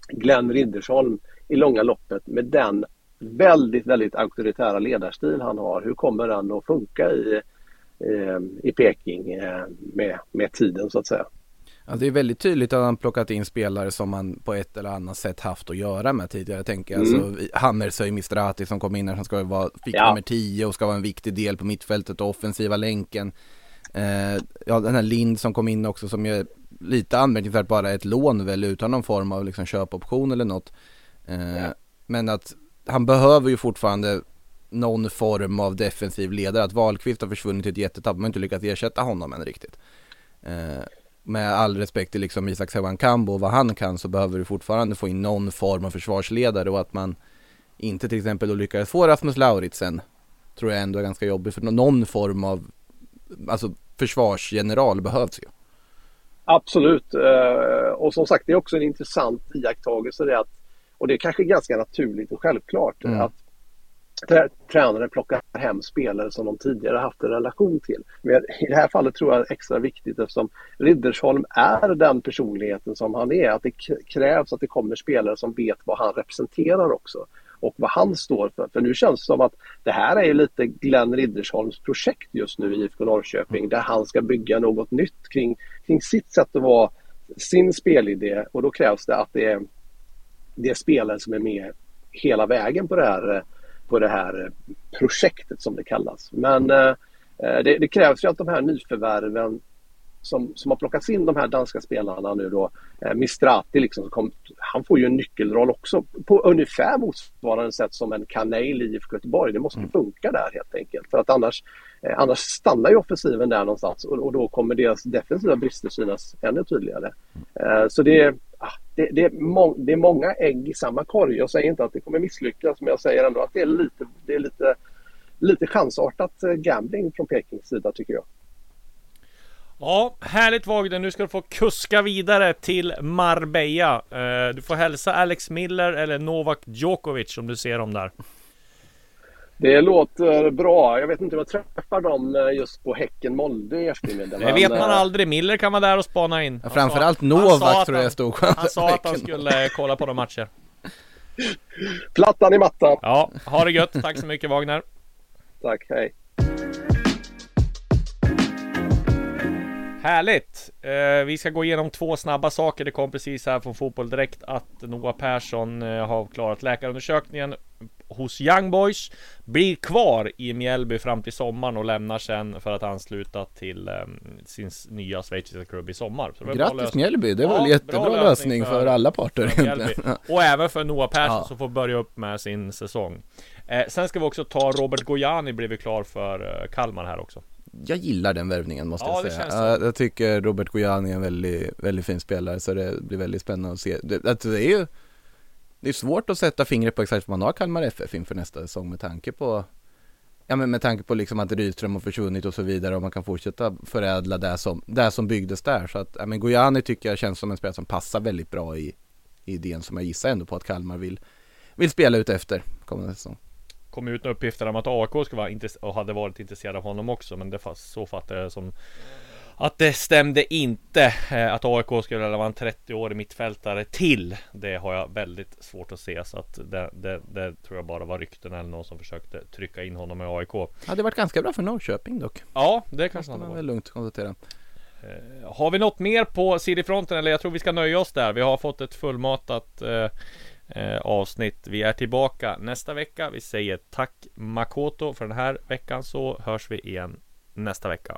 Glenn Riddersholm i långa loppet med den väldigt, väldigt auktoritära ledarstil han har. Hur kommer den att funka i, eh, i Peking eh, med, med tiden så att säga? Ja, det är väldigt tydligt att han plockat in spelare som man på ett eller annat sätt haft att göra med tidigare. tänker jag. Mm. Alltså, Hammersöj Mistrati som kom in här som ska vara, fick ja. nummer 10 och ska vara en viktig del på mittfältet och offensiva länken. Eh, ja, den här Lind som kom in också som är lite anmärkningsvärt bara ett lån väl utan någon form av liksom köpoption eller något. Eh, ja. Men att han behöver ju fortfarande någon form av defensiv ledare. Att Wahlqvist har försvunnit till ett jättetapp, man har inte lyckats ersätta honom än riktigt. Eh, med all respekt till liksom Isak Sewan-Kambo och vad han kan så behöver du fortfarande få in någon form av försvarsledare och att man inte till exempel då lyckades få Rasmus Lauritsen tror jag ändå är ganska jobbigt för någon form av alltså försvarsgeneral behövs ju. Absolut eh, och som sagt det är också en intressant iakttagelse det att och det är kanske ganska naturligt och självklart mm. att tränare plockar hem spelare som de tidigare haft en relation till. Men I det här fallet tror jag det är extra viktigt eftersom Riddersholm är den personligheten som han är. Att det krävs att det kommer spelare som vet vad han representerar också och vad han står för. För nu känns det som att det här är lite Glenn Riddersholms projekt just nu i IFK Norrköping där han ska bygga något nytt kring, kring sitt sätt att vara, sin spelidé och då krävs det att det är, det är spelare som är med hela vägen på det här eh, på det här projektet som det kallas. Men eh, eh, det, det, krävs ju att de här nyförvärven som, som har plockats in, de här danska spelarna nu då, eh, Mistrati liksom, kom, han får ju en nyckelroll också på ungefär motsvarande sätt som en Kanel i IFK Göteborg. Det måste mm. funka där helt enkelt. För att annars, annars stannar ju offensiven där någonstans och, och då kommer deras defensiva brister synas ännu tydligare. Eh, så det Ah, det, det, är må, det är många ägg i samma korg. Jag säger inte att det kommer misslyckas men jag säger ändå att det är lite, det är lite, lite chansartat eh, gambling från Pekings sida tycker jag. Ja, härligt Wagner. Nu ska du få kuska vidare till Marbella. Eh, du får hälsa Alex Miller eller Novak Djokovic om du ser dem där. Det låter bra. Jag vet inte om jag träffar dem eh, just på Häcken Molde i eftermiddag. Det vet man eh, aldrig. Miller kan vara där och spana in. Ja, framförallt Novak tror jag stod Han sa att han skulle kolla på de matcher. Plattan i mattan. Ja, ha det gött. Tack så mycket Wagner. Tack, hej. Härligt! Eh, vi ska gå igenom två snabba saker. Det kom precis här från Fotboll Direkt att Noah Persson eh, har klarat läkarundersökningen hos Young Boys. Blir kvar i Mjällby fram till sommaren och lämnar sen för att ansluta till eh, sin nya schweiziska klubb i sommar. Grattis Mjällby! Det var ja, en jättebra lösning, lösning för, för, alla parter egentligen. Och även för Noah Persson ja. som får börja upp med sin säsong. Eh, sen ska vi också ta Robert Gojani blev klar för eh, Kalmar här också jag gillar den värvningen måste ja, jag säga. Jag, tycker Robert Gojani är en väldigt, väldigt fin spelare så det blir väldigt spännande att se. Det, det är ju det är svårt att sätta fingret på exakt vad man har Kalmar FF inför nästa säsong med tanke på Ja men med tanke på liksom att Rydström har försvunnit och så vidare och man kan fortsätta förädla det som, det som byggdes där. Så att, ja men Gojani tycker jag känns som en spelare som passar väldigt bra i, i idén som jag gissar ändå på att Kalmar vill, vill spela ut efter kommande säsong kom ut några uppgifter om att AIK skulle vara och hade varit intresserade av honom också men det så fattade jag som att det stämde inte eh, att AIK skulle vara en 30-årig mittfältare till. Det har jag väldigt svårt att se så att det, det, det, tror jag bara var rykten eller någon som försökte trycka in honom i AIK. Ja, det varit ganska bra för Norrköping dock. Ja, det kanske man väl lugnt konstatera. Eh, har vi något mer på sidifronten eller jag tror vi ska nöja oss där. Vi har fått ett fullmatat eh, eh, avsnitt. Vi är tillbaka nästa vecka. Vi säger tack Makoto för den här veckan så hörs vi igen nästa vecka.